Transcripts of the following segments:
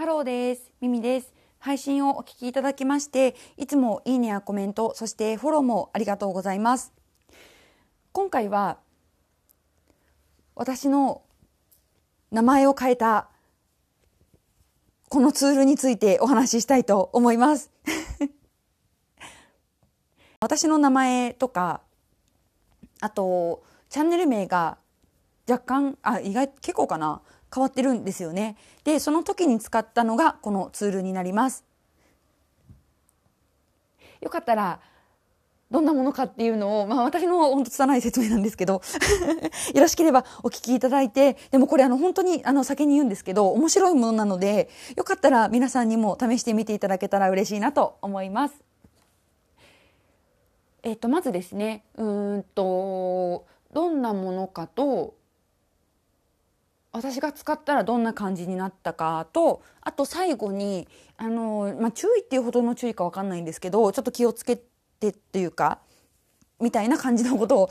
ハローです。ミミです。配信をお聞きいただきまして、いつもいいねやコメント、そしてフォローもありがとうございます。今回は、私の名前を変えた、このツールについてお話ししたいと思います。私の名前とか、あと、チャンネル名が若干、あ、意外、結構かな変わってるんですよね。で、その時に使ったのがこのツールになります。よかったら、どんなものかっていうのを、まあ私の本当拙い説明なんですけど、よろしければお聞きいただいて、でもこれあの本当にあの先に言うんですけど、面白いものなので、よかったら皆さんにも試してみていただけたら嬉しいなと思います。えっと、まずですね、うんと、どんなものかと、私が使ったらどんな感じになったかとあと最後にあの、まあ、注意っていうほどの注意か分かんないんですけどちょっと気をつけてっていうかみたいな感じのことを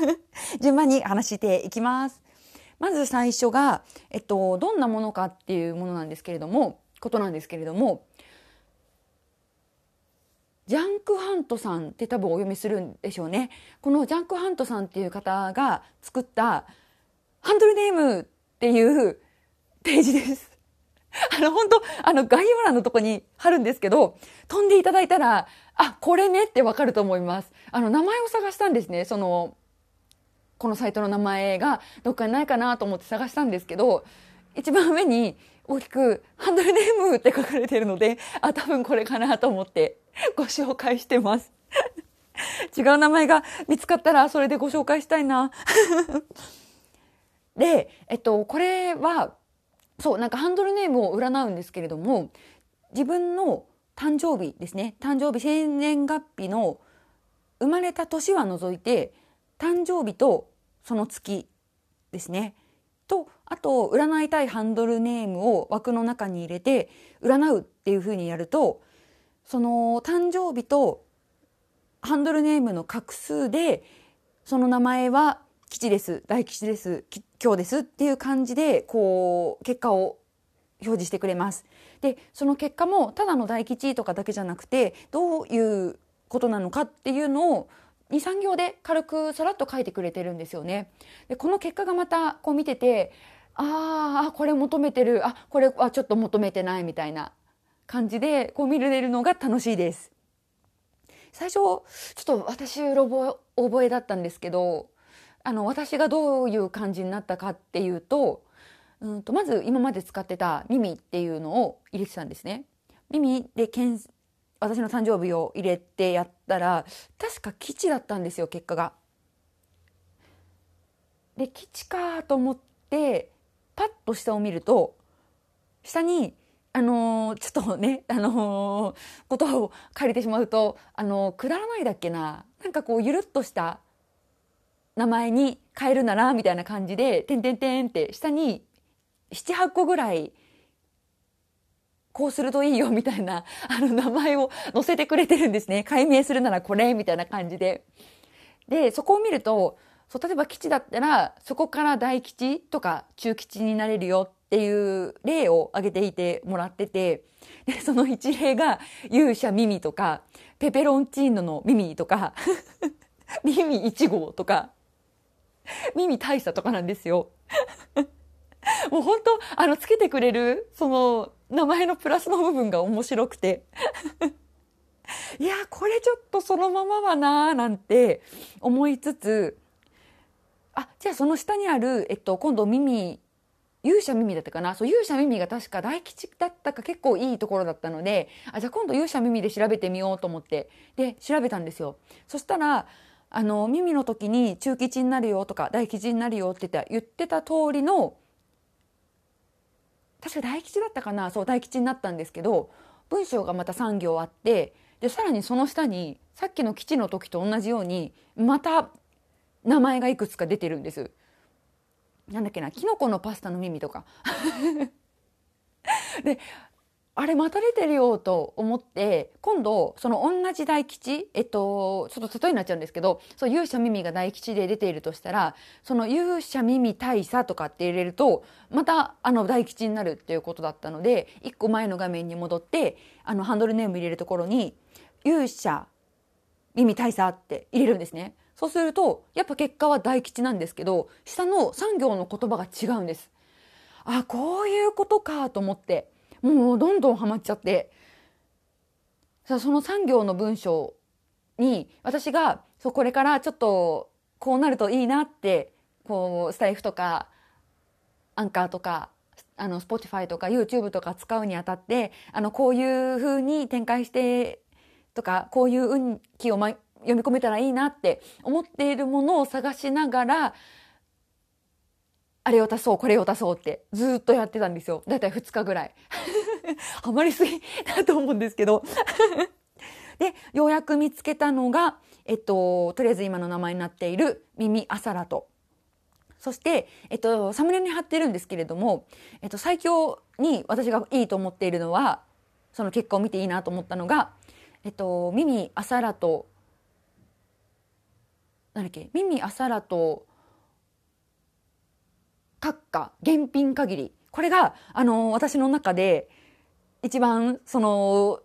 順番に話していきます。まず最初が、えっと、どんなものかっていうものなんですけれどもことなんですけれどもジャンクハントさんって多分お読みするんでしょうね。このジャンクハントさんっていう方が作ったハンドルネームっていうページです。あの、本当あの、概要欄のとこに貼るんですけど、飛んでいただいたら、あ、これねってわかると思います。あの、名前を探したんですね。その、このサイトの名前がどっかにないかなと思って探したんですけど、一番上に大きくハンドルネームって書かれてるので、あ、多分これかなと思ってご紹介してます。違う名前が見つかったらそれでご紹介したいな。で、えっと、これは、そう、なんかハンドルネームを占うんですけれども、自分の誕生日ですね、誕生日、生年月日の生まれた年は除いて、誕生日とその月ですね。と、あと、占いたいハンドルネームを枠の中に入れて、占うっていうふうにやると、その誕生日とハンドルネームの画数で、その名前は吉です大吉です今日ですっていう感じでこう結果を表示してくれます。でその結果もただの大吉とかだけじゃなくてどういうことなのかっていうのを23行で軽くさらっと書いてくれてるんですよね。でこの結果がまたこう見ててああこれ求めてるあこれはちょっと求めてないみたいな感じでこう見れるのが楽しいです。最初ちょっと私うろ覚えだったんですけどあの私がどういう感じになったかっていうとうんとまず今まで使ってた「耳」っていうのを入れてたんですね。耳で私の誕生日を入れてやったら確か吉だったんですよ結果が。で吉かと思ってパッと下を見ると下にあのー、ちょっとね、あのー、ことを借りてしまうと、あのー、くだらないだっけな。なんかこう、ゆるっとした名前に変えるなら、みたいな感じで、てんてんてんって下に7、8個ぐらい、こうするといいよ、みたいな、あの、名前を載せてくれてるんですね。解明するならこれ、みたいな感じで。で、そこを見ると、そう例えば吉だったら、そこから大吉とか中吉になれるよっていう例を挙げていてもらってて、で、その一例が勇者ミミとか、ペペロンチーノのミミとか、ミミ1号とか、ミミ大佐とかなんですよ。もう本当、あの、つけてくれる、その、名前のプラスの部分が面白くて。いや、これちょっとそのままはなーなんて思いつつ、あ、じゃあその下にある、えっと、今度耳、勇者耳だったかな？そう、勇者耳が確か大吉だったか結構いいところだったので、あ、じゃあ今度勇者耳で調べてみようと思って、で、調べたんですよ。そしたら、あの、耳の時に中吉になるよとか大吉になるよって言った言ってた通りの、確か大吉だったかな？そう、大吉になったんですけど、文章がまた3行あって、で、さらにその下に、さっきの基地の時と同じように、また名前がいくつか出てるんです。なんだっけな、キノコのパスタの耳とか。で、あれまた出てるよと思って今度その同じ大吉えっとちょっと例えになっちゃうんですけどそう勇者ミが大吉で出ているとしたらその勇者ミミ大佐とかって入れるとまたあの大吉になるっていうことだったので1個前の画面に戻ってあのハンドルネーム入れるところに勇者ミミ大佐って入れるんですね。そうするとやっぱ結果は大吉なんですけど下の3行の言葉が違うんです。あこういうことかと思ってもうどんどんハマっちゃって。さその3行の文章に私がそうこれからちょっとこうなるといいなってこうスタイフとかアンカーとかあの Spotify とか YouTube とか使うにあたってあのこういう風に展開してとかこういう運気を、ま、読み込めたらいいなって思っているものを探しながらあれを足そうこれを足そうってずっとやってたんですよ。だいたい2日ぐらい。ハマりすぎだと思うんですけど。でようやく見つけたのがえっととりあえず今の名前になっている耳アサラとそして、えっと、サムネに貼ってるんですけれども、えっと、最強に私がいいと思っているのはその結果を見ていいなと思ったのが、えっと、耳アサラとなんだっけ？耳アサラと閣下現品限りこれがあの私の中で一番その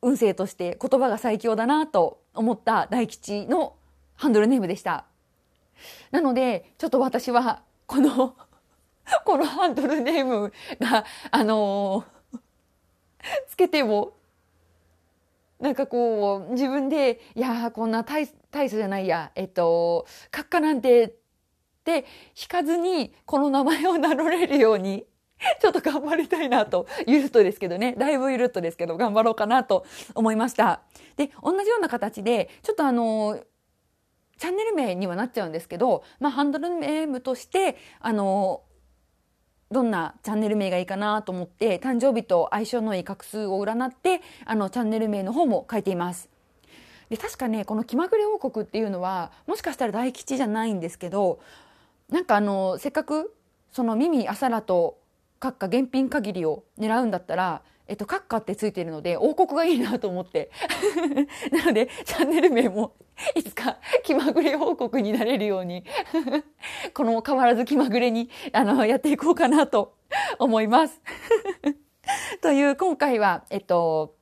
運勢として言葉が最強だなと思った大吉のハンドルネームでした。なのでちょっと私はこの このハンドルネームがあのつけてもなんかこう自分でいやこんな大大差じゃないやえっと閣下なんて引かずにこの名前を名乗れるように ちょっと頑張りたいなと、ゆるっとですけどね、だいぶゆるっとですけど、頑張ろうかなと思いました。で、同じような形で、ちょっとあの、チャンネル名にはなっちゃうんですけど、まあ、ハンドルネームとして、あの、どんなチャンネル名がいいかなと思って、誕生日と相性のいい画数を占って、あの、チャンネル名の方も書いています。で、確かね、この気まぐれ王国っていうのは、もしかしたら大吉じゃないんですけど、なんかあのせっかくその耳朝らと閣下現品限りを狙うんだったらえっと、閣下ってついてるので、王国がいいなと思って。なので、チャンネル名も、いつか気まぐれ王国になれるように この変わらず気まぐれに、あの、やっていこうかなと思います。という、今回は、えっと、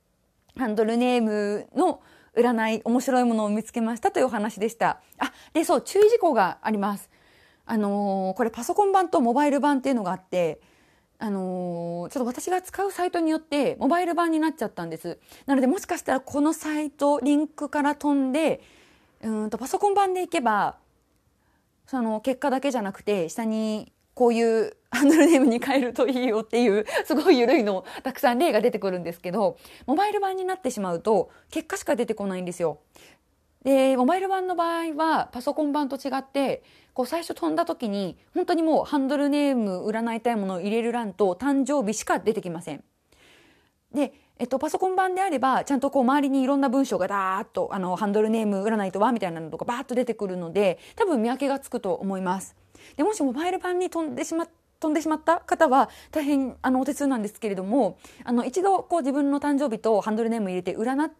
ハンドルネームの占い、面白いものを見つけましたというお話でした。あ、で、そう、注意事項があります。あのー、これパソコン版とモバイル版っていうのがあって、あのー、ちょっと私が使うサイトによってモバイル版になっちゃったんです。なのでもしかしたらこのサイト、リンクから飛んで、うんとパソコン版でいけば、その結果だけじゃなくて、下にこういう ハンドルネームに変えるといいよっていう、すごい緩いの、たくさん例が出てくるんですけど、モバイル版になってしまうと、結果しか出てこないんですよ。でモバイル版の場合はパソコン版と違ってこう最初飛んだ時に本当にもうハンドルネーム占いたいものを入れる欄と誕生日しか出てきません。で、えっと、パソコン版であればちゃんとこう周りにいろんな文章がダーッとあのハンドルネーム占いとはみたいなのとかバーッと出てくるので多分見分けがつくと思います。でもしモバイル版に飛んでしまっ飛んでしまった方は大変あのお手数なんですけれどもあの一度こう自分の誕生日とハンドルネーム入れて占っ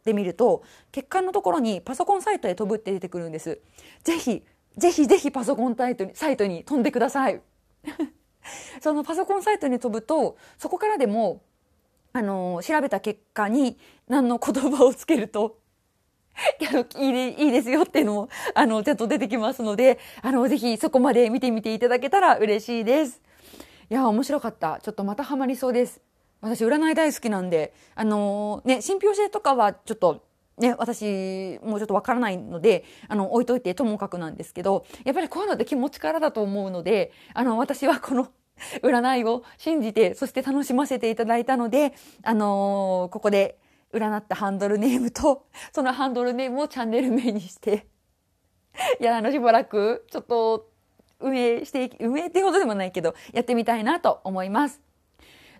てってみると結果のところにパソコンサイトへ飛ぶって出てくるんです。ぜひぜひぜひパソコンサイトにサイトに飛んでください。そのパソコンサイトに飛ぶとそこからでもあの調べた結果に何の言葉をつけると いいいいですよっていうのもあのちゃんと出てきますのであのぜひそこまで見てみていただけたら嬉しいです。いや面白かったちょっとまたハマりそうです。私占い大好きなんで、あのー、ね、信憑性とかはちょっと、ね、私もうちょっとわからないので、あの、置いといてともかくなんですけど、やっぱりこういうのって気持ちからだと思うので、あの、私はこの 占いを信じて、そして楽しませていただいたので、あのー、ここで占ったハンドルネームと、そのハンドルネームをチャンネル名にして、いや、あの、しばらく、ちょっと、運営して運営っていうことでもないけど、やってみたいなと思います。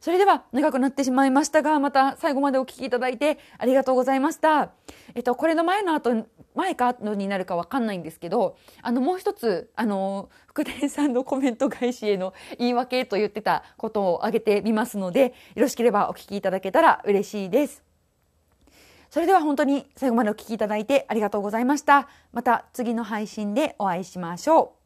それでは長くなってしまいましたが、また最後までお聞きいただいてありがとうございました。えっと、これの前の後、前か後になるかわかんないんですけど、あの、もう一つ、あの、福田さんのコメント返しへの言い訳と言ってたことを挙げてみますので、よろしければお聞きいただけたら嬉しいです。それでは本当に最後までお聞きいただいてありがとうございました。また次の配信でお会いしましょう。